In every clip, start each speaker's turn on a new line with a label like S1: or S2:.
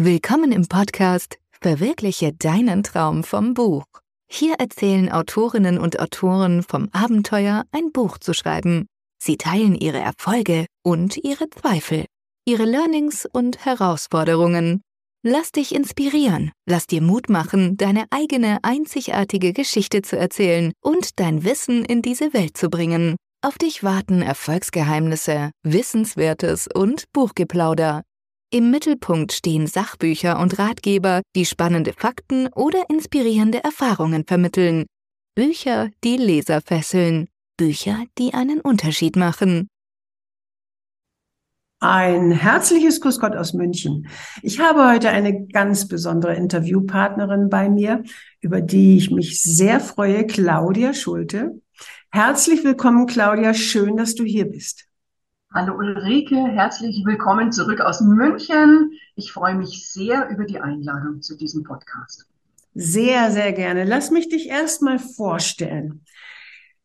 S1: Willkommen im Podcast Verwirkliche deinen Traum vom Buch. Hier erzählen Autorinnen und Autoren vom Abenteuer, ein Buch zu schreiben. Sie teilen ihre Erfolge und ihre Zweifel, ihre Learnings und Herausforderungen. Lass dich inspirieren, lass dir Mut machen, deine eigene einzigartige Geschichte zu erzählen und dein Wissen in diese Welt zu bringen. Auf dich warten Erfolgsgeheimnisse, Wissenswertes und Buchgeplauder. Im Mittelpunkt stehen Sachbücher und Ratgeber, die spannende Fakten oder inspirierende Erfahrungen vermitteln. Bücher, die Leser fesseln. Bücher, die einen Unterschied machen.
S2: Ein herzliches Grüß aus München. Ich habe heute eine ganz besondere Interviewpartnerin bei mir, über die ich mich sehr freue, Claudia Schulte. Herzlich willkommen, Claudia. Schön, dass du hier bist.
S3: Hallo Ulrike, herzlich willkommen zurück aus München. Ich freue mich sehr über die Einladung zu diesem Podcast.
S2: Sehr, sehr gerne. Lass mich dich erstmal vorstellen.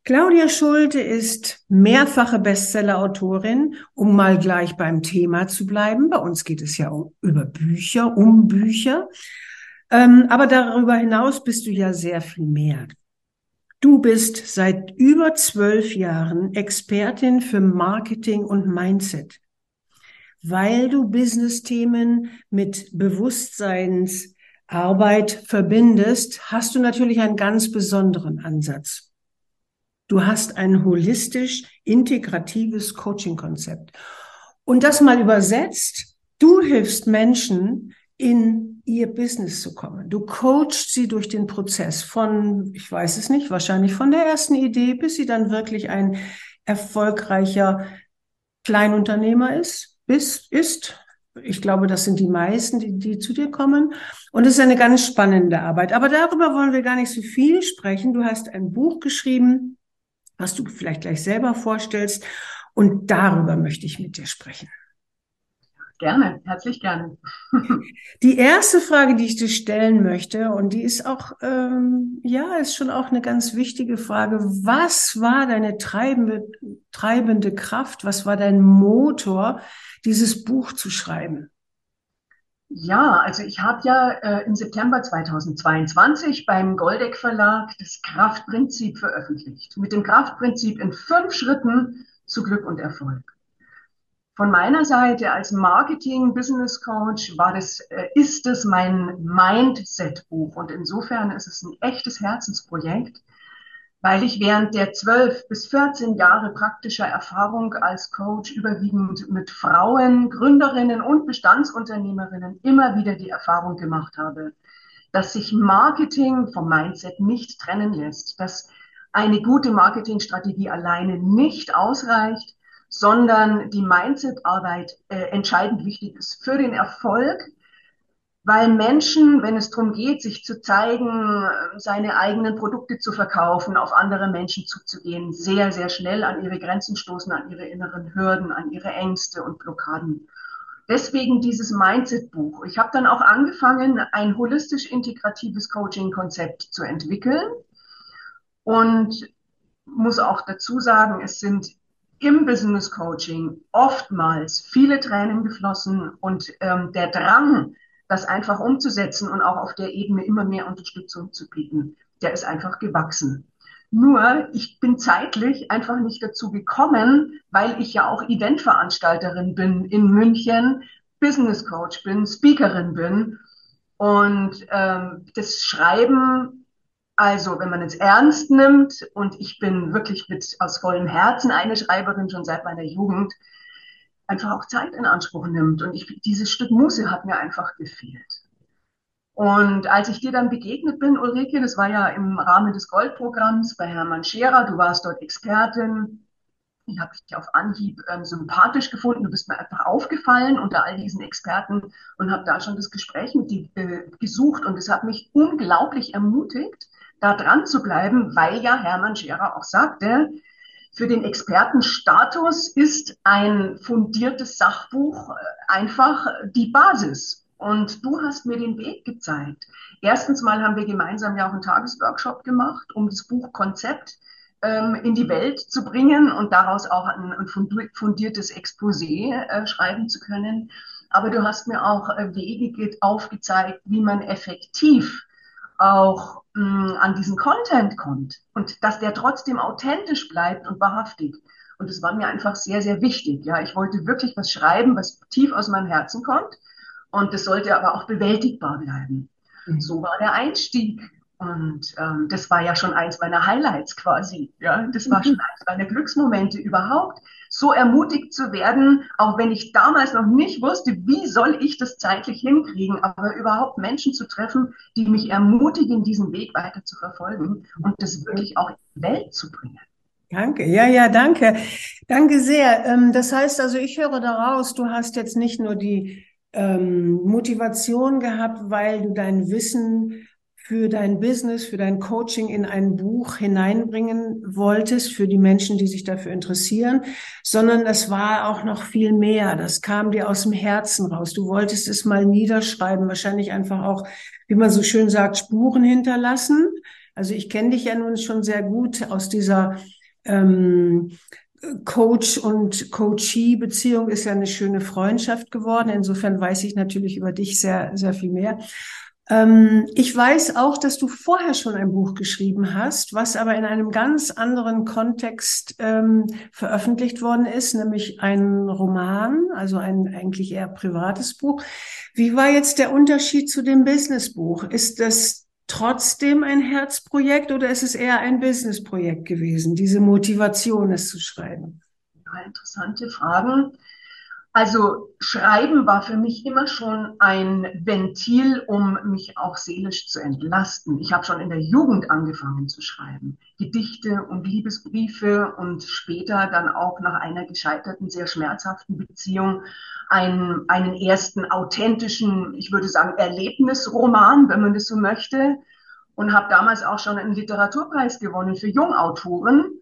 S2: Claudia Schulte ist mehrfache Bestsellerautorin, um mal gleich beim Thema zu bleiben. Bei uns geht es ja um, über Bücher, um Bücher. Ähm, aber darüber hinaus bist du ja sehr viel mehr. Du bist seit über zwölf Jahren Expertin für Marketing und Mindset. Weil du Business-Themen mit Bewusstseinsarbeit verbindest, hast du natürlich einen ganz besonderen Ansatz. Du hast ein holistisch integratives Coaching-Konzept. Und das mal übersetzt, du hilfst Menschen, in ihr Business zu kommen. Du coachst sie durch den Prozess von, ich weiß es nicht, wahrscheinlich von der ersten Idee, bis sie dann wirklich ein erfolgreicher Kleinunternehmer ist, bis, ist. Ich glaube, das sind die meisten, die, die zu dir kommen. Und es ist eine ganz spannende Arbeit. Aber darüber wollen wir gar nicht so viel sprechen. Du hast ein Buch geschrieben, was du vielleicht gleich selber vorstellst. Und darüber möchte ich mit dir sprechen.
S3: Gerne, herzlich gerne.
S2: Die erste Frage, die ich dir stellen möchte, und die ist auch, ähm, ja, ist schon auch eine ganz wichtige Frage. Was war deine treibende, treibende Kraft? Was war dein Motor, dieses Buch zu schreiben?
S3: Ja, also ich habe ja äh, im September 2022 beim Goldeck Verlag das Kraftprinzip veröffentlicht. Mit dem Kraftprinzip in fünf Schritten zu Glück und Erfolg. Von meiner Seite als Marketing Business Coach war das, äh, ist es mein Mindset Buch und insofern ist es ein echtes Herzensprojekt, weil ich während der zwölf bis 14 Jahre praktischer Erfahrung als Coach überwiegend mit Frauen, Gründerinnen und Bestandsunternehmerinnen immer wieder die Erfahrung gemacht habe, dass sich Marketing vom Mindset nicht trennen lässt, dass eine gute Marketingstrategie alleine nicht ausreicht, sondern die Mindset-Arbeit äh, entscheidend wichtig ist für den Erfolg, weil Menschen, wenn es darum geht, sich zu zeigen, seine eigenen Produkte zu verkaufen, auf andere Menschen zuzugehen, sehr, sehr schnell an ihre Grenzen stoßen, an ihre inneren Hürden, an ihre Ängste und Blockaden. Deswegen dieses Mindset-Buch. Ich habe dann auch angefangen, ein holistisch integratives Coaching-Konzept zu entwickeln und muss auch dazu sagen, es sind im Business Coaching oftmals viele Tränen geflossen und ähm, der Drang, das einfach umzusetzen und auch auf der Ebene immer mehr Unterstützung zu bieten, der ist einfach gewachsen. Nur, ich bin zeitlich einfach nicht dazu gekommen, weil ich ja auch Eventveranstalterin bin in München, Business Coach bin, Speakerin bin. Und ähm, das Schreiben also, wenn man es ernst nimmt, und ich bin wirklich mit aus vollem Herzen eine Schreiberin schon seit meiner Jugend, einfach auch Zeit in Anspruch nimmt. Und ich, dieses Stück Muße hat mir einfach gefehlt. Und als ich dir dann begegnet bin, Ulrike, das war ja im Rahmen des Goldprogramms bei Hermann Scherer, du warst dort Expertin. Ich habe dich auf Anhieb ähm, sympathisch gefunden. Du bist mir einfach aufgefallen unter all diesen Experten und habe da schon das Gespräch mit dir äh, gesucht. Und es hat mich unglaublich ermutigt, da dran zu bleiben, weil ja Hermann Scherer auch sagte, für den Expertenstatus ist ein fundiertes Sachbuch äh, einfach die Basis. Und du hast mir den Weg gezeigt. Erstens mal haben wir gemeinsam ja auch einen Tagesworkshop gemacht, um das Buchkonzept ähm, in die Welt zu bringen und daraus auch ein, ein fundiertes Exposé äh, schreiben zu können. aber du hast mir auch äh, Wege aufgezeigt, wie man effektiv auch mh, an diesen Content kommt und dass der trotzdem authentisch bleibt und wahrhaftig. Und das war mir einfach sehr, sehr wichtig. Ja, ich wollte wirklich was schreiben, was tief aus meinem Herzen kommt. Und das sollte aber auch bewältigbar bleiben. Mhm. So war der Einstieg. Und ähm, das war ja schon eins meiner Highlights quasi. Ja, das war schon eins meiner Glücksmomente überhaupt, so ermutigt zu werden, auch wenn ich damals noch nicht wusste, wie soll ich das zeitlich hinkriegen, aber überhaupt Menschen zu treffen, die mich ermutigen, diesen Weg weiter zu verfolgen und das wirklich auch in die Welt zu bringen.
S2: Danke, ja, ja, danke. Danke sehr. Ähm, das heißt also, ich höre daraus, du hast jetzt nicht nur die ähm, Motivation gehabt, weil du dein Wissen für dein Business, für dein Coaching in ein Buch hineinbringen wolltest, für die Menschen, die sich dafür interessieren, sondern das war auch noch viel mehr. Das kam dir aus dem Herzen raus. Du wolltest es mal niederschreiben, wahrscheinlich einfach auch, wie man so schön sagt, Spuren hinterlassen. Also ich kenne dich ja nun schon sehr gut aus dieser ähm, Coach und Coachee-Beziehung ist ja eine schöne Freundschaft geworden. Insofern weiß ich natürlich über dich sehr, sehr viel mehr. Ähm, ich weiß auch, dass du vorher schon ein Buch geschrieben hast, was aber in einem ganz anderen Kontext ähm, veröffentlicht worden ist, nämlich ein Roman, also ein eigentlich eher privates Buch. Wie war jetzt der Unterschied zu dem Businessbuch? Ist das trotzdem ein Herzprojekt oder ist es eher ein Businessprojekt gewesen, diese Motivation, es zu schreiben?
S3: Ja, interessante Fragen. Also Schreiben war für mich immer schon ein Ventil, um mich auch seelisch zu entlasten. Ich habe schon in der Jugend angefangen zu schreiben. Gedichte und Liebesbriefe und später dann auch nach einer gescheiterten, sehr schmerzhaften Beziehung einen, einen ersten authentischen, ich würde sagen, Erlebnisroman, wenn man das so möchte. Und habe damals auch schon einen Literaturpreis gewonnen für Jungautoren.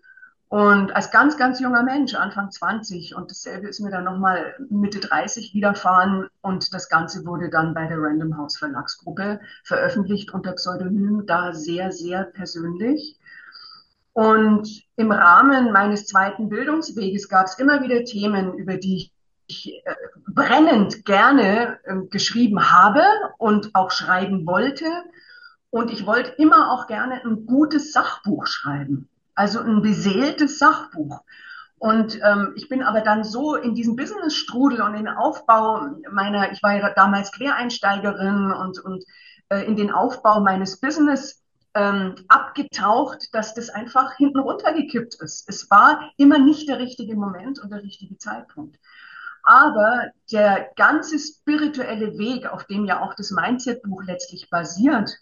S3: Und als ganz, ganz junger Mensch, Anfang 20, und dasselbe ist mir dann nochmal Mitte 30 widerfahren. Und das Ganze wurde dann bei der Random House Verlagsgruppe veröffentlicht unter Pseudonym, da sehr, sehr persönlich. Und im Rahmen meines zweiten Bildungsweges gab es immer wieder Themen, über die ich äh, brennend gerne äh, geschrieben habe und auch schreiben wollte. Und ich wollte immer auch gerne ein gutes Sachbuch schreiben, also ein beseeltes Sachbuch. Und ähm, ich bin aber dann so in diesen Business-Strudel und in den Aufbau meiner, ich war ja damals Quereinsteigerin und, und äh, in den Aufbau meines Business ähm, abgetaucht, dass das einfach hinten runtergekippt ist. Es war immer nicht der richtige Moment und der richtige Zeitpunkt. Aber der ganze spirituelle Weg, auf dem ja auch das Mindset-Buch letztlich basiert,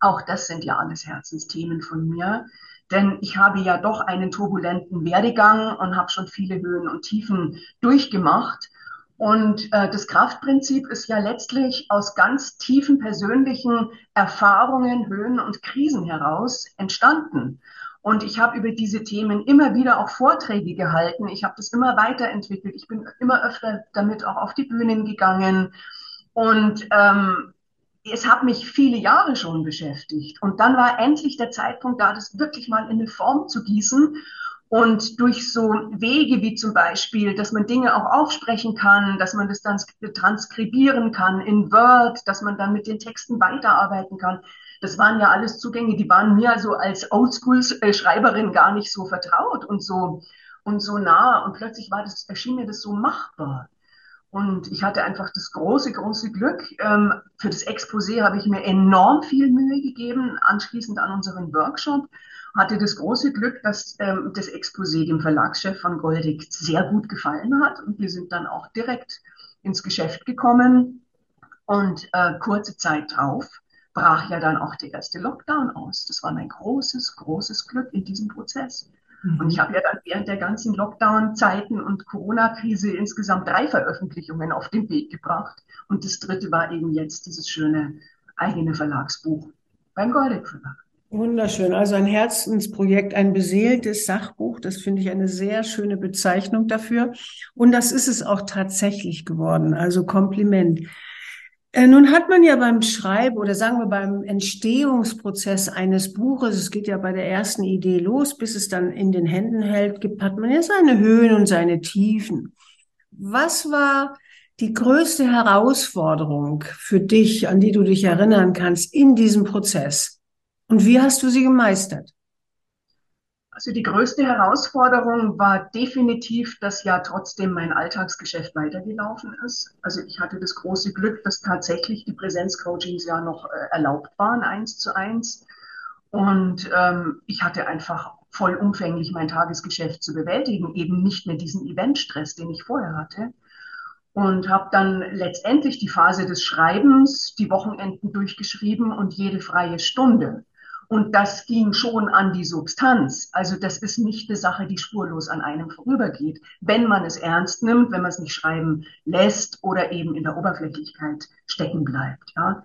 S3: auch das sind ja alles Herzensthemen von mir. Denn ich habe ja doch einen turbulenten Werdegang und habe schon viele Höhen und Tiefen durchgemacht. Und äh, das Kraftprinzip ist ja letztlich aus ganz tiefen persönlichen Erfahrungen, Höhen und Krisen heraus entstanden. Und ich habe über diese Themen immer wieder auch Vorträge gehalten. Ich habe das immer weiterentwickelt. Ich bin immer öfter damit auch auf die Bühnen gegangen. Und ähm, es hat mich viele Jahre schon beschäftigt. Und dann war endlich der Zeitpunkt da, das wirklich mal in eine Form zu gießen. Und durch so Wege wie zum Beispiel, dass man Dinge auch aufsprechen kann, dass man das dann transkribieren kann in Word, dass man dann mit den Texten weiterarbeiten kann, das waren ja alles Zugänge, die waren mir so als Oldschool-Schreiberin gar nicht so vertraut und so, und so nah. Und plötzlich war das, erschien mir das so machbar. Und ich hatte einfach das große, große Glück. Ähm, für das Exposé habe ich mir enorm viel Mühe gegeben, anschließend an unseren Workshop. Hatte das große Glück, dass ähm, das Exposé dem Verlagschef von Goldig sehr gut gefallen hat. Und wir sind dann auch direkt ins Geschäft gekommen. Und äh, kurze Zeit drauf brach ja dann auch der erste Lockdown aus. Das war mein großes, großes Glück in diesem Prozess. Mhm. Und ich habe ja dann während der ganzen Lockdown-Zeiten und Corona-Krise insgesamt drei Veröffentlichungen auf den Weg gebracht. Und das dritte war eben jetzt dieses schöne eigene Verlagsbuch beim Goldeck Verlag.
S2: Wunderschön. Also ein Herzensprojekt, ein beseeltes Sachbuch. Das finde ich eine sehr schöne Bezeichnung dafür. Und das ist es auch tatsächlich geworden. Also Kompliment. Äh, nun hat man ja beim Schreiben oder sagen wir beim Entstehungsprozess eines Buches, es geht ja bei der ersten Idee los, bis es dann in den Händen hält, gibt, hat man ja seine Höhen und seine Tiefen. Was war die größte Herausforderung für dich, an die du dich erinnern kannst in diesem Prozess? Und wie hast du sie gemeistert?
S3: Also die größte Herausforderung war definitiv, dass ja trotzdem mein Alltagsgeschäft weitergelaufen ist. Also ich hatte das große Glück, dass tatsächlich die Präsenzcoachings ja noch äh, erlaubt waren, eins zu eins. Und ähm, ich hatte einfach vollumfänglich mein Tagesgeschäft zu bewältigen, eben nicht mehr diesen Eventstress, den ich vorher hatte. Und habe dann letztendlich die Phase des Schreibens, die Wochenenden durchgeschrieben und jede freie Stunde. Und das ging schon an die Substanz. Also das ist nicht eine Sache, die spurlos an einem vorübergeht, wenn man es ernst nimmt, wenn man es nicht schreiben lässt oder eben in der Oberflächlichkeit stecken bleibt. Ja.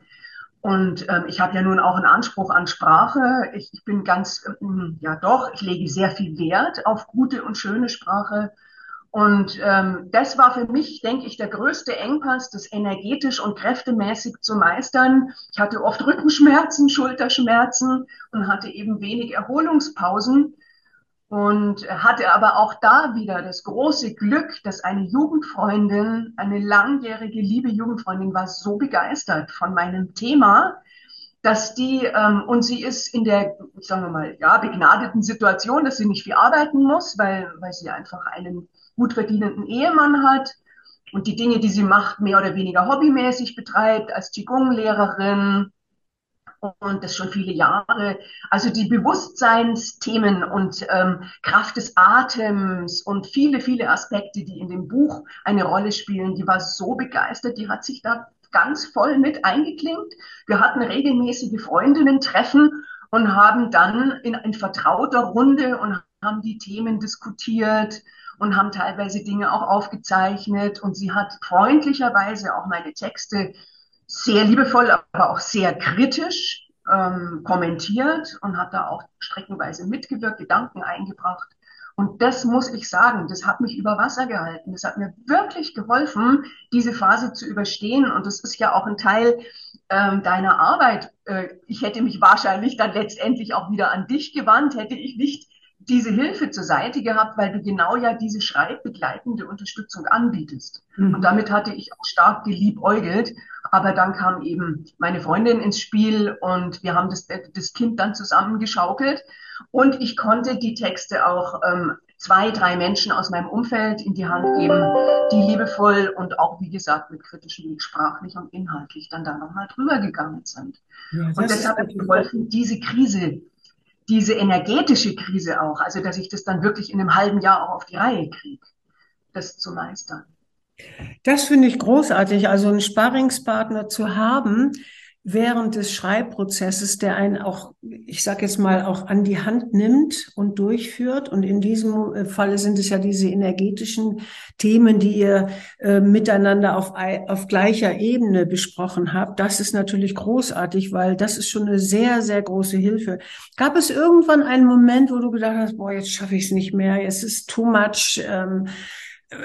S3: Und ähm, ich habe ja nun auch einen Anspruch an Sprache. Ich, ich bin ganz, ähm, ja doch, ich lege sehr viel Wert auf gute und schöne Sprache. Und ähm, das war für mich, denke ich, der größte Engpass, das energetisch und kräftemäßig zu meistern. Ich hatte oft Rückenschmerzen, Schulterschmerzen und hatte eben wenig Erholungspausen und hatte aber auch da wieder das große Glück, dass eine Jugendfreundin, eine langjährige liebe Jugendfreundin war so begeistert von meinem Thema, dass die, ähm, und sie ist in der, sagen wir mal, ja, begnadeten Situation, dass sie nicht viel arbeiten muss, weil, weil sie einfach einen gut verdienenden Ehemann hat und die Dinge, die sie macht, mehr oder weniger hobbymäßig betreibt, als Qigong-Lehrerin und das schon viele Jahre. Also die Bewusstseinsthemen und ähm, Kraft des Atems und viele, viele Aspekte, die in dem Buch eine Rolle spielen, die war so begeistert, die hat sich da ganz voll mit eingeklinkt. Wir hatten regelmäßige Freundinnen-Treffen und haben dann in, in vertrauter Runde und haben die Themen diskutiert und haben teilweise Dinge auch aufgezeichnet. Und sie hat freundlicherweise auch meine Texte sehr liebevoll, aber auch sehr kritisch ähm, kommentiert und hat da auch streckenweise mitgewirkt, Gedanken eingebracht. Und das muss ich sagen, das hat mich über Wasser gehalten. Das hat mir wirklich geholfen, diese Phase zu überstehen. Und das ist ja auch ein Teil ähm, deiner Arbeit. Äh, ich hätte mich wahrscheinlich dann letztendlich auch wieder an dich gewandt, hätte ich nicht diese Hilfe zur Seite gehabt, weil du genau ja diese schreibbegleitende Unterstützung anbietest. Mhm. Und damit hatte ich auch stark geliebäugelt. Aber dann kam eben meine Freundin ins Spiel und wir haben das, das Kind dann zusammengeschaukelt. Und ich konnte die Texte auch ähm, zwei, drei Menschen aus meinem Umfeld in die Hand geben, die liebevoll und auch, wie gesagt, mit kritischem Weg sprachlich und inhaltlich dann da nochmal drüber gegangen sind. Ja, und deshalb hat mir geholfen, diese Krise diese energetische Krise auch, also dass ich das dann wirklich in einem halben Jahr auch auf die Reihe kriege, das zu meistern.
S2: Das finde ich großartig, also einen Sparringspartner zu haben, während des Schreibprozesses, der einen auch, ich sage jetzt mal, auch an die Hand nimmt und durchführt. Und in diesem äh, Falle sind es ja diese energetischen Themen, die ihr äh, miteinander auf, auf gleicher Ebene besprochen habt. Das ist natürlich großartig, weil das ist schon eine sehr, sehr große Hilfe. Gab es irgendwann einen Moment, wo du gedacht hast, boah, jetzt schaffe ich es nicht mehr, jetzt ist too much, ähm,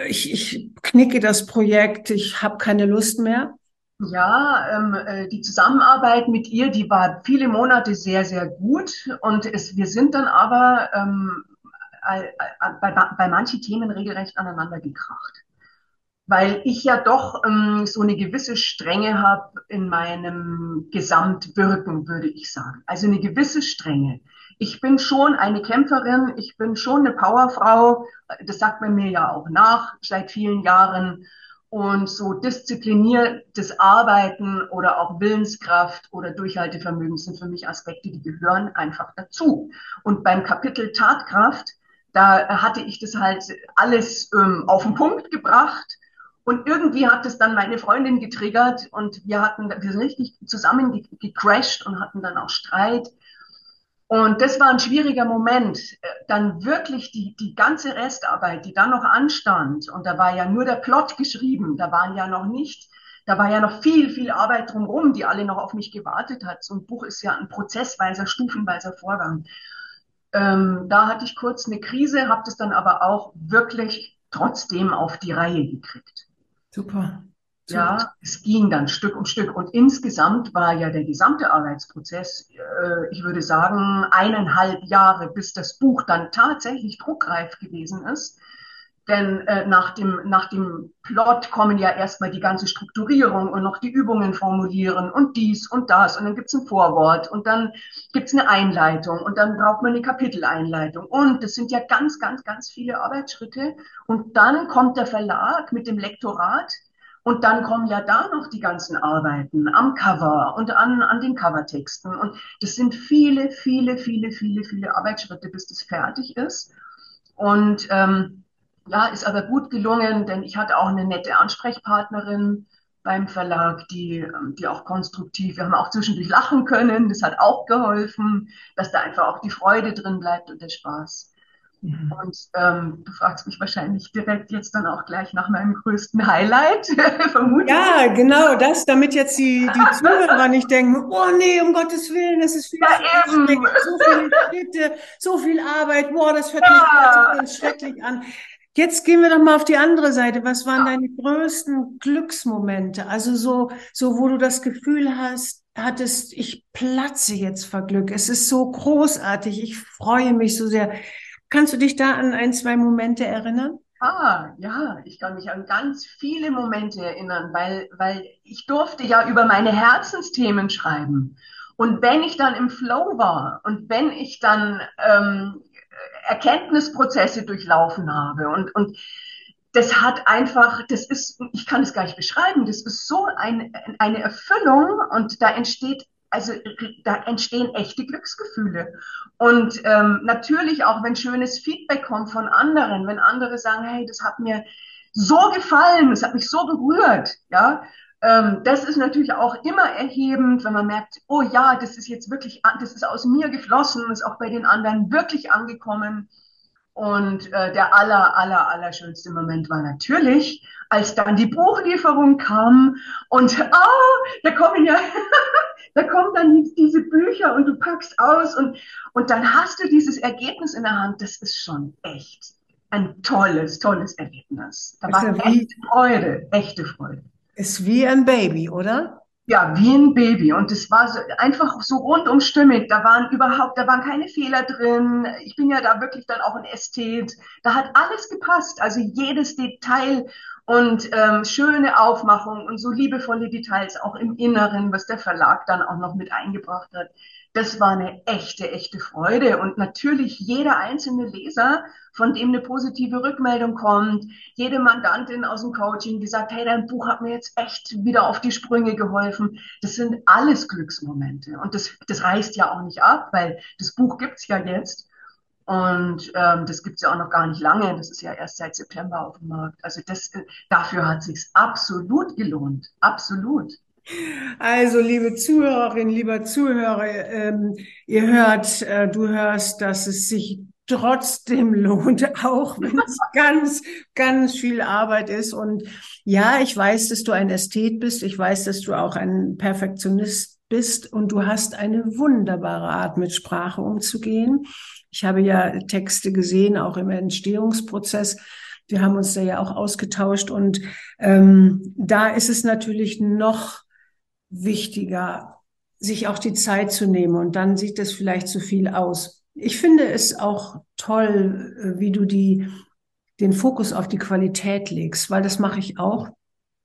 S2: ich, ich knicke das Projekt, ich habe keine Lust mehr?
S3: Ja, ähm, äh, die Zusammenarbeit mit ihr, die war viele Monate sehr, sehr gut. Und es, wir sind dann aber ähm, bei, bei manchen Themen regelrecht aneinander gekracht. Weil ich ja doch ähm, so eine gewisse Strenge habe in meinem Gesamtwirken, würde ich sagen. Also eine gewisse Strenge. Ich bin schon eine Kämpferin, ich bin schon eine Powerfrau. Das sagt man mir ja auch nach seit vielen Jahren. Und so diszipliniertes Arbeiten oder auch Willenskraft oder Durchhaltevermögen sind für mich Aspekte, die gehören einfach dazu. Und beim Kapitel Tatkraft, da hatte ich das halt alles ähm, auf den Punkt gebracht. Und irgendwie hat es dann meine Freundin getriggert und wir hatten, wir sind richtig zusammen gecrashed und hatten dann auch Streit. Und das war ein schwieriger Moment, äh, dann wirklich die, die ganze Restarbeit, die dann noch anstand, und da war ja nur der Plot geschrieben, da waren ja noch nicht, da war ja noch viel, viel Arbeit drumherum, die alle noch auf mich gewartet hat. So ein Buch ist ja ein prozessweiser, stufenweiser Vorgang. Ähm, da hatte ich kurz eine Krise, habe das dann aber auch wirklich trotzdem auf die Reihe gekriegt.
S2: Super.
S3: Ja, es ging dann Stück um Stück. Und insgesamt war ja der gesamte Arbeitsprozess, äh, ich würde sagen, eineinhalb Jahre, bis das Buch dann tatsächlich druckreif gewesen ist. Denn äh, nach, dem, nach dem Plot kommen ja erstmal die ganze Strukturierung und noch die Übungen formulieren und dies und das. Und dann gibt's ein Vorwort und dann gibt's eine Einleitung und dann braucht man eine Kapiteleinleitung. Und das sind ja ganz, ganz, ganz viele Arbeitsschritte. Und dann kommt der Verlag mit dem Lektorat und dann kommen ja da noch die ganzen Arbeiten am Cover und an, an den Covertexten. Und das sind viele, viele, viele, viele, viele Arbeitsschritte, bis das fertig ist. Und ähm, ja, ist aber gut gelungen, denn ich hatte auch eine nette Ansprechpartnerin beim Verlag, die, ähm, die auch konstruktiv, wir haben auch zwischendurch lachen können, das hat auch geholfen, dass da einfach auch die Freude drin bleibt und der Spaß. Mhm. Und ähm, du fragst mich wahrscheinlich direkt jetzt dann auch gleich nach meinem größten Highlight,
S2: vermutlich. Ja, genau, das, damit jetzt die, die Zuhörer nicht denken, oh nee, um Gottes Willen, das ist viel, ja, so viele Schritte, so viel Arbeit, boah, das hört ja. sich ganz schrecklich an. Jetzt gehen wir doch mal auf die andere Seite. Was waren ja. deine größten Glücksmomente? Also so, so, wo du das Gefühl hast, hattest, ich platze jetzt vor Glück. Es ist so großartig. Ich freue mich so sehr. Kannst du dich da an ein, zwei Momente erinnern?
S3: Ah, ja, ich kann mich an ganz viele Momente erinnern, weil, weil ich durfte ja über meine Herzensthemen schreiben. Und wenn ich dann im Flow war und wenn ich dann ähm, Erkenntnisprozesse durchlaufen habe und, und das hat einfach, das ist, ich kann es gar nicht beschreiben, das ist so ein, eine Erfüllung und da entsteht, also da entstehen echte Glücksgefühle. Und ähm, natürlich auch, wenn schönes Feedback kommt von anderen, wenn andere sagen, hey, das hat mir so gefallen, das hat mich so berührt, ja, ähm, das ist natürlich auch immer erhebend, wenn man merkt, oh ja, das ist jetzt wirklich, das ist aus mir geflossen, ist auch bei den anderen wirklich angekommen. Und äh, der aller, aller, aller schönste Moment war natürlich, als dann die Buchlieferung kam und oh, da kommen ja, dann diese Bücher und du packst aus und, und dann hast du dieses Ergebnis in der Hand. Das ist schon echt ein tolles, tolles Ergebnis. Da war ja echte Freude, echte Freude.
S2: Ist wie ein Baby, oder?
S3: Ja, wie ein Baby. Und es war so, einfach so rundum stimmig. Da waren überhaupt, da waren keine Fehler drin. Ich bin ja da wirklich dann auch ein Ästhet. Da hat alles gepasst. Also jedes Detail und ähm, schöne Aufmachung und so liebevolle Details auch im Inneren, was der Verlag dann auch noch mit eingebracht hat das war eine echte, echte Freude. Und natürlich jeder einzelne Leser, von dem eine positive Rückmeldung kommt, jede Mandantin aus dem Coaching, die sagt, hey, dein Buch hat mir jetzt echt wieder auf die Sprünge geholfen. Das sind alles Glücksmomente. Und das, das reißt ja auch nicht ab, weil das Buch gibt's ja jetzt. Und ähm, das gibt's ja auch noch gar nicht lange. Das ist ja erst seit September auf dem Markt. Also das, dafür hat sich's absolut gelohnt. Absolut.
S2: Also, liebe Zuhörerinnen, lieber Zuhörer, ähm, ihr hört, äh, du hörst, dass es sich trotzdem lohnt, auch wenn es ganz, ganz viel Arbeit ist. Und ja, ich weiß, dass du ein Ästhet bist. Ich weiß, dass du auch ein Perfektionist bist und du hast eine wunderbare Art, mit Sprache umzugehen. Ich habe ja Texte gesehen, auch im Entstehungsprozess. Wir haben uns da ja auch ausgetauscht und ähm, da ist es natürlich noch wichtiger, sich auch die Zeit zu nehmen und dann sieht es vielleicht zu viel aus. Ich finde es auch toll, äh, wie du die, den Fokus auf die Qualität legst, weil das mache ich auch.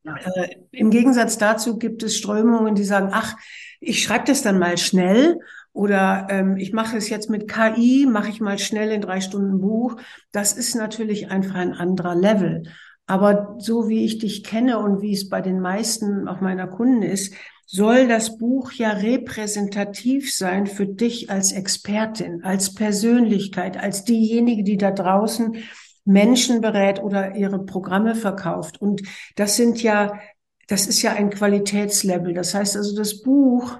S2: Äh, Im Gegensatz dazu gibt es Strömungen, die sagen, ach, ich schreibe das dann mal schnell oder ähm, ich mache es jetzt mit KI, mache ich mal schnell in drei Stunden Buch. Das ist natürlich einfach ein anderer Level. Aber so wie ich dich kenne und wie es bei den meisten auch meiner Kunden ist, soll das Buch ja repräsentativ sein für dich als Expertin, als Persönlichkeit, als diejenige, die da draußen Menschen berät oder ihre Programme verkauft. Und das sind ja, das ist ja ein Qualitätslevel. Das heißt also, das Buch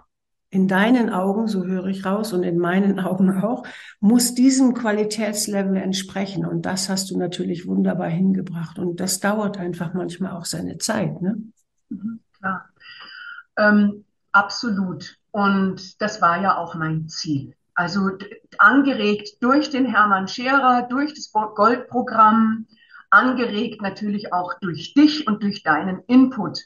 S2: in deinen Augen, so höre ich raus, und in meinen Augen auch, muss diesem Qualitätslevel entsprechen. Und das hast du natürlich wunderbar hingebracht. Und das dauert einfach manchmal auch seine Zeit, ne?
S3: Mhm, klar. Ähm, absolut. Und das war ja auch mein Ziel. Also angeregt durch den Hermann Scherer, durch das Goldprogramm, angeregt natürlich auch durch dich und durch deinen Input.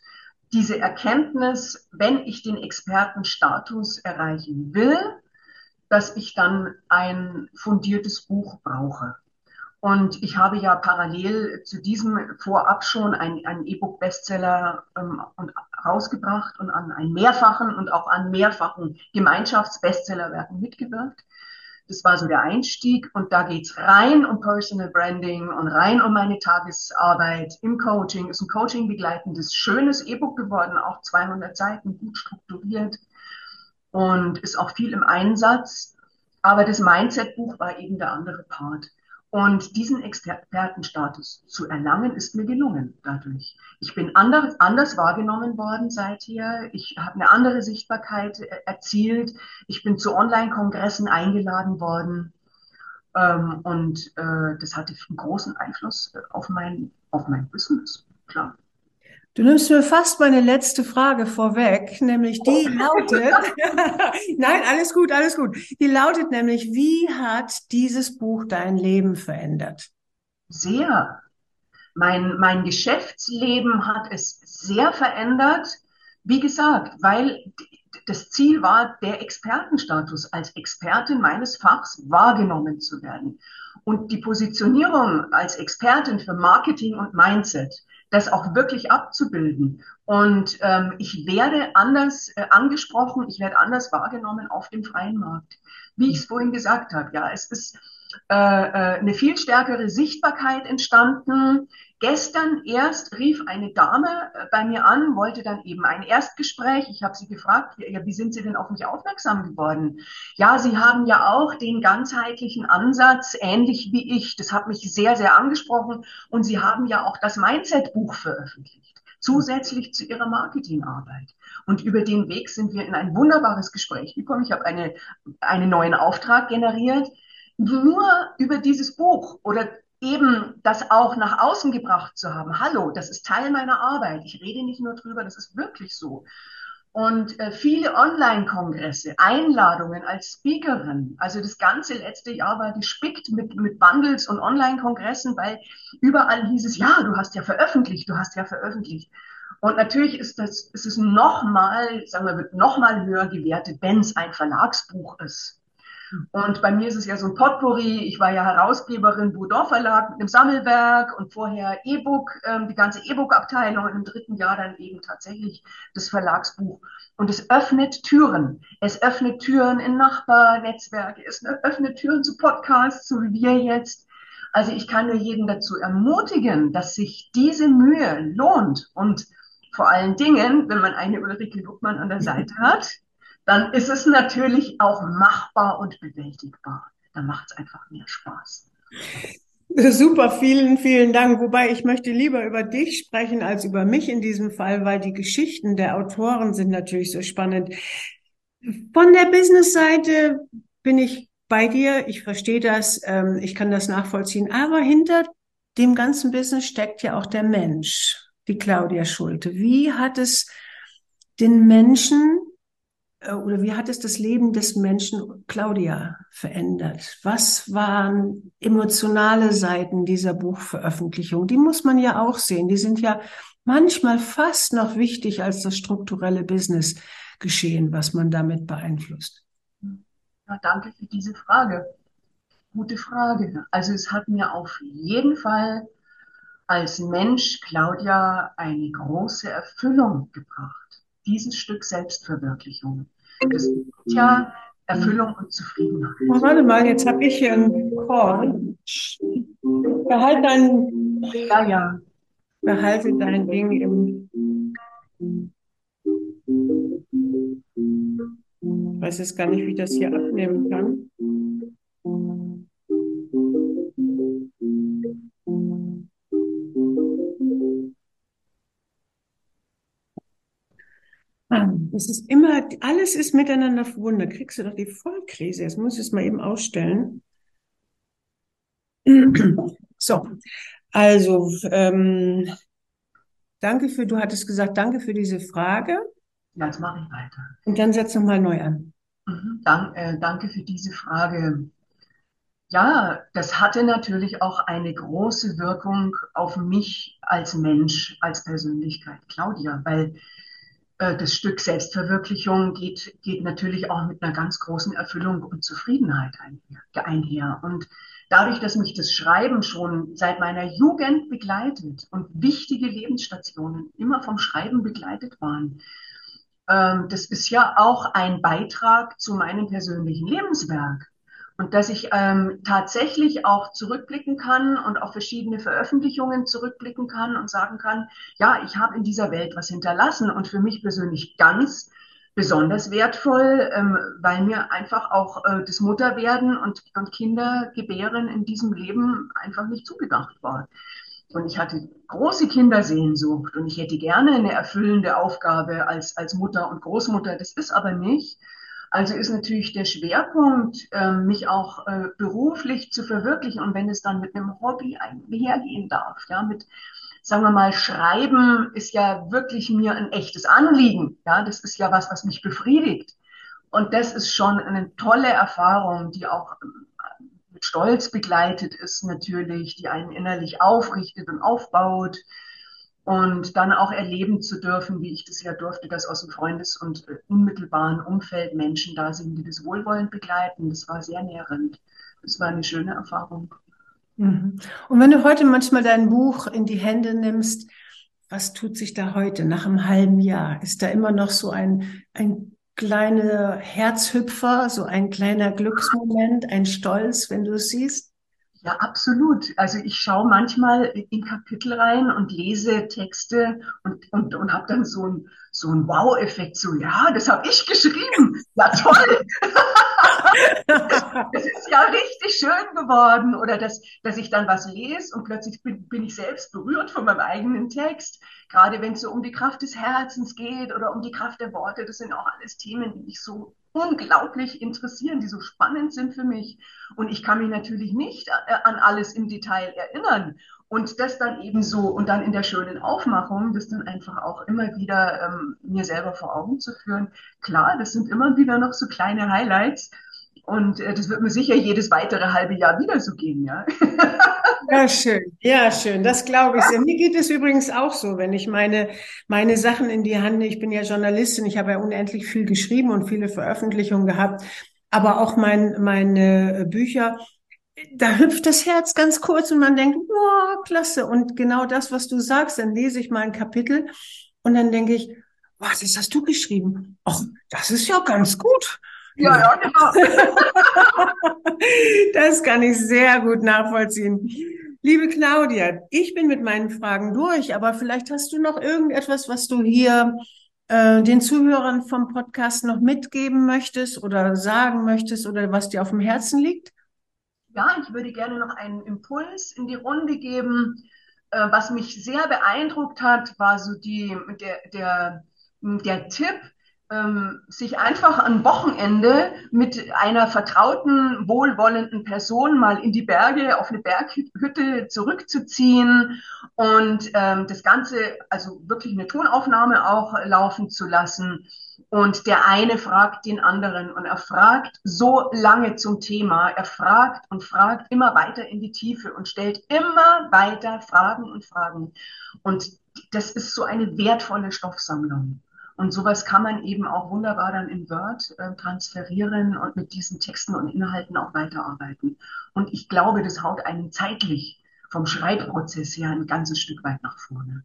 S3: Diese Erkenntnis, wenn ich den Expertenstatus erreichen will, dass ich dann ein fundiertes Buch brauche. Und ich habe ja parallel zu diesem vorab schon ein, ein E-Book-Bestseller ähm, rausgebracht und an einen mehrfachen und auch an mehrfachen Gemeinschaftsbestsellerwerken mitgewirkt. Das war so der Einstieg und da geht's rein um Personal Branding und rein um meine Tagesarbeit im Coaching. Ist ein Coaching begleitendes, schönes E-Book geworden, auch 200 Seiten, gut strukturiert und ist auch viel im Einsatz. Aber das Mindset-Buch war eben der andere Part. Und diesen Expertenstatus zu erlangen, ist mir gelungen dadurch. Ich bin anders, anders wahrgenommen worden seither. Ich habe eine andere Sichtbarkeit äh, erzielt. Ich bin zu Online-Kongressen eingeladen worden. Ähm, und äh, das hatte einen großen Einfluss auf mein, auf mein Business, klar.
S2: Du nimmst mir fast meine letzte Frage vorweg, nämlich die oh. lautet, nein, alles gut, alles gut. Die lautet nämlich, wie hat dieses Buch dein Leben verändert?
S3: Sehr. Mein, mein Geschäftsleben hat es sehr verändert. Wie gesagt, weil das Ziel war, der Expertenstatus als Expertin meines Fachs wahrgenommen zu werden. Und die Positionierung als Expertin für Marketing und Mindset das auch wirklich abzubilden. Und ähm, ich werde anders äh, angesprochen, ich werde anders wahrgenommen auf dem freien Markt. Wie ich es vorhin gesagt habe, ja, es ist äh, äh, eine viel stärkere Sichtbarkeit entstanden. Gestern erst rief eine Dame äh, bei mir an, wollte dann eben ein Erstgespräch. Ich habe sie gefragt, ja, wie sind Sie denn auf mich aufmerksam geworden? Ja, Sie haben ja auch den ganzheitlichen Ansatz, ähnlich wie ich. Das hat mich sehr, sehr angesprochen. Und Sie haben ja auch das Mindset-Buch veröffentlicht, zusätzlich zu Ihrer Marketingarbeit. Und über den Weg sind wir in ein wunderbares Gespräch gekommen. Ich habe eine, einen neuen Auftrag generiert nur über dieses Buch oder eben das auch nach außen gebracht zu haben. Hallo, das ist Teil meiner Arbeit. Ich rede nicht nur drüber, das ist wirklich so. Und äh, viele Online-Kongresse, Einladungen als Speakerin. Also das ganze letzte Jahr war gespickt mit, mit Bundles und Online-Kongressen, weil überall hieß es, ja, du hast ja veröffentlicht, du hast ja veröffentlicht. Und natürlich ist das, ist es nochmal, sagen wir, nochmal höher gewertet, wenn es ein Verlagsbuch ist. Und bei mir ist es ja so ein Potpourri. Ich war ja Herausgeberin Boudon Verlag mit einem Sammelwerk und vorher E-Book, ähm, die ganze E-Book-Abteilung und im dritten Jahr dann eben tatsächlich das Verlagsbuch. Und es öffnet Türen. Es öffnet Türen in Nachbarnetzwerke. Es öffnet Türen zu Podcasts, so wie wir jetzt. Also ich kann nur jeden dazu ermutigen, dass sich diese Mühe lohnt und vor allen Dingen, wenn man eine Ulrike Luckmann an der Seite hat, dann ist es natürlich auch machbar und bewältigbar. Dann macht es einfach mehr Spaß.
S2: Super, vielen, vielen Dank. Wobei ich möchte lieber über dich sprechen als über mich in diesem Fall, weil die Geschichten der Autoren sind natürlich so spannend. Von der Business-Seite bin ich bei dir. Ich verstehe das. Ähm, ich kann das nachvollziehen. Aber hinter dem ganzen Business steckt ja auch der Mensch, die Claudia Schulte. Wie hat es den Menschen oder wie hat es das Leben des Menschen Claudia verändert? Was waren emotionale Seiten dieser Buchveröffentlichung? Die muss man ja auch sehen. Die sind ja manchmal fast noch wichtig als das strukturelle Business geschehen, was man damit beeinflusst.
S3: Ja, danke für diese Frage. Gute Frage. Also es hat mir auf jeden Fall als Mensch Claudia eine große Erfüllung gebracht dieses Stück Selbstverwirklichung. Das ist ja Erfüllung und Zufriedenheit.
S2: Oh, warte mal, jetzt habe ich hier einen Call. Behalte dein, ja, ja. Behalte dein Ding im. Ich weiß jetzt gar nicht, wie ich das hier abnehmen kann. Das ist immer, alles ist miteinander verbunden. Da kriegst du doch die Vollkrise. Jetzt muss ich es mal eben ausstellen. So, also, ähm, danke für, du hattest gesagt, danke für diese Frage.
S3: Jetzt mache ich weiter.
S2: Und dann setz nochmal neu an.
S3: Mhm, äh, danke für diese Frage. Ja, das hatte natürlich auch eine große Wirkung auf mich als Mensch, als Persönlichkeit, Claudia, weil das Stück Selbstverwirklichung geht, geht natürlich auch mit einer ganz großen Erfüllung und Zufriedenheit einher. Und dadurch, dass mich das Schreiben schon seit meiner Jugend begleitet und wichtige Lebensstationen immer vom Schreiben begleitet waren, ähm, das ist ja auch ein Beitrag zu meinem persönlichen Lebenswerk. Und dass ich ähm, tatsächlich auch zurückblicken kann und auf verschiedene Veröffentlichungen zurückblicken kann und sagen kann, ja, ich habe in dieser Welt was hinterlassen und für mich persönlich ganz besonders wertvoll, ähm, weil mir einfach auch äh, das Mutterwerden und, und Kindergebären in diesem Leben einfach nicht zugedacht war. Und ich hatte große Kindersehnsucht und ich hätte gerne eine erfüllende Aufgabe als, als Mutter und Großmutter. Das ist aber nicht. Also ist natürlich der Schwerpunkt, äh, mich auch äh, beruflich zu verwirklichen und wenn es dann mit einem Hobby einhergehen darf, ja, mit, sagen wir mal, Schreiben ist ja wirklich mir ein echtes Anliegen, ja, das ist ja was, was mich befriedigt. Und das ist schon eine tolle Erfahrung, die auch äh, mit Stolz begleitet ist natürlich, die einen innerlich aufrichtet und aufbaut und dann auch erleben zu dürfen, wie ich das ja durfte, dass aus dem Freundes- und äh, unmittelbaren Umfeld Menschen da sind, die das wohlwollend begleiten. Das war sehr nährend. Das war eine schöne Erfahrung.
S2: Mhm. Und wenn du heute manchmal dein Buch in die Hände nimmst, was tut sich da heute nach einem halben Jahr? Ist da immer noch so ein, ein kleiner Herzhüpfer, so ein kleiner Glücksmoment, ein Stolz, wenn du es siehst?
S3: Ja, absolut. Also ich schaue manchmal in Kapitel rein und lese Texte und, und, und habe dann so ein so ein Wow-Effekt, so ja, das habe ich geschrieben. Ja, toll. das ist ja richtig schön geworden. Oder dass, dass ich dann was lese und plötzlich bin, bin ich selbst berührt von meinem eigenen Text. Gerade wenn es so um die Kraft des Herzens geht oder um die Kraft der Worte. Das sind auch alles Themen, die mich so unglaublich interessieren, die so spannend sind für mich. Und ich kann mich natürlich nicht äh, an alles im Detail erinnern. Und das dann eben so und dann in der schönen Aufmachung, das dann einfach auch immer wieder ähm, mir selber vor Augen zu führen. Klar, das sind immer wieder noch so kleine Highlights. Und äh, das wird mir sicher jedes weitere halbe Jahr wieder so gehen, ja.
S2: Ja, schön. Ja, schön. Das glaube ich sehr. Mir geht es übrigens auch so, wenn ich meine, meine Sachen in die Hand, ich bin ja Journalistin, ich habe ja unendlich viel geschrieben und viele Veröffentlichungen gehabt, aber auch mein, meine Bücher, da hüpft das Herz ganz kurz und man denkt, wow, klasse. Und genau das, was du sagst, dann lese ich mal ein Kapitel und dann denke ich, was hast du geschrieben? Ach, das ist ja ganz gut.
S3: Ja, ja, genau.
S2: das kann ich sehr gut nachvollziehen. Liebe Claudia, ich bin mit meinen Fragen durch, aber vielleicht hast du noch irgendetwas, was du hier äh, den Zuhörern vom Podcast noch mitgeben möchtest oder sagen möchtest oder was dir auf dem Herzen liegt?
S3: Ja, ich würde gerne noch einen Impuls in die Runde geben. Äh, was mich sehr beeindruckt hat, war so die, der, der, der Tipp, ähm, sich einfach am Wochenende mit einer vertrauten, wohlwollenden Person mal in die Berge, auf eine Berghütte zurückzuziehen und ähm, das Ganze, also wirklich eine Tonaufnahme auch laufen zu lassen und der eine fragt den anderen und er fragt so lange zum Thema. Er fragt und fragt immer weiter in die Tiefe und stellt immer weiter Fragen und Fragen. Und das ist so eine wertvolle Stoffsammlung. Und sowas kann man eben auch wunderbar dann in Word äh, transferieren und mit diesen Texten und Inhalten auch weiterarbeiten. Und ich glaube, das haut einen zeitlich vom Schreibprozess her ein ganzes Stück weit nach vorne.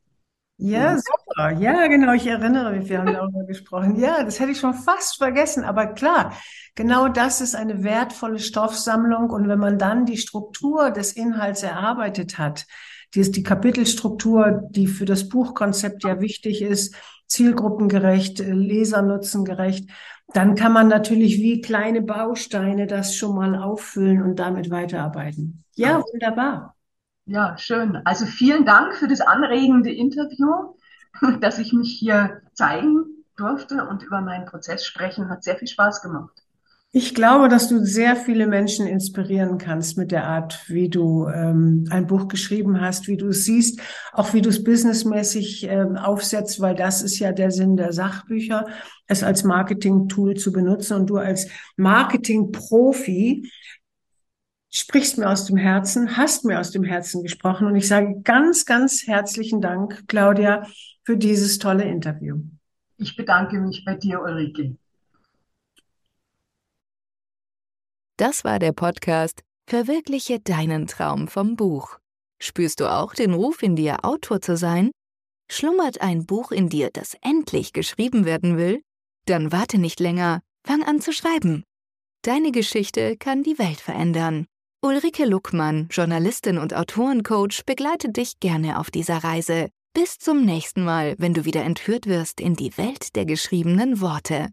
S2: Ja, super. Ja, genau. Ich erinnere mich, wir haben darüber gesprochen. Ja, das hätte ich schon fast vergessen. Aber klar, genau das ist eine wertvolle Stoffsammlung. Und wenn man dann die Struktur des Inhalts erarbeitet hat, die ist die Kapitelstruktur, die für das Buchkonzept ja wichtig ist, zielgruppengerecht, lesernutzengerecht, dann kann man natürlich wie kleine Bausteine das schon mal auffüllen und damit weiterarbeiten. Ja, wunderbar.
S3: Ja, schön. Also vielen Dank für das anregende Interview, dass ich mich hier zeigen durfte und über meinen Prozess sprechen. Hat sehr viel Spaß gemacht.
S2: Ich glaube, dass du sehr viele Menschen inspirieren kannst mit der Art, wie du ähm, ein Buch geschrieben hast, wie du es siehst, auch wie du es businessmäßig ähm, aufsetzt, weil das ist ja der Sinn der Sachbücher, es als Marketing-Tool zu benutzen und du als Marketing-Profi sprichst mir aus dem Herzen, hast mir aus dem Herzen gesprochen und ich sage ganz, ganz herzlichen Dank, Claudia, für dieses tolle Interview.
S3: Ich bedanke mich bei dir, Ulrike.
S1: Das war der Podcast Verwirkliche deinen Traum vom Buch. Spürst du auch den Ruf in dir, Autor zu sein? Schlummert ein Buch in dir, das endlich geschrieben werden will? Dann warte nicht länger, fang an zu schreiben. Deine Geschichte kann die Welt verändern. Ulrike Luckmann, Journalistin und Autorencoach, begleitet dich gerne auf dieser Reise. Bis zum nächsten Mal, wenn du wieder entführt wirst in die Welt der geschriebenen Worte.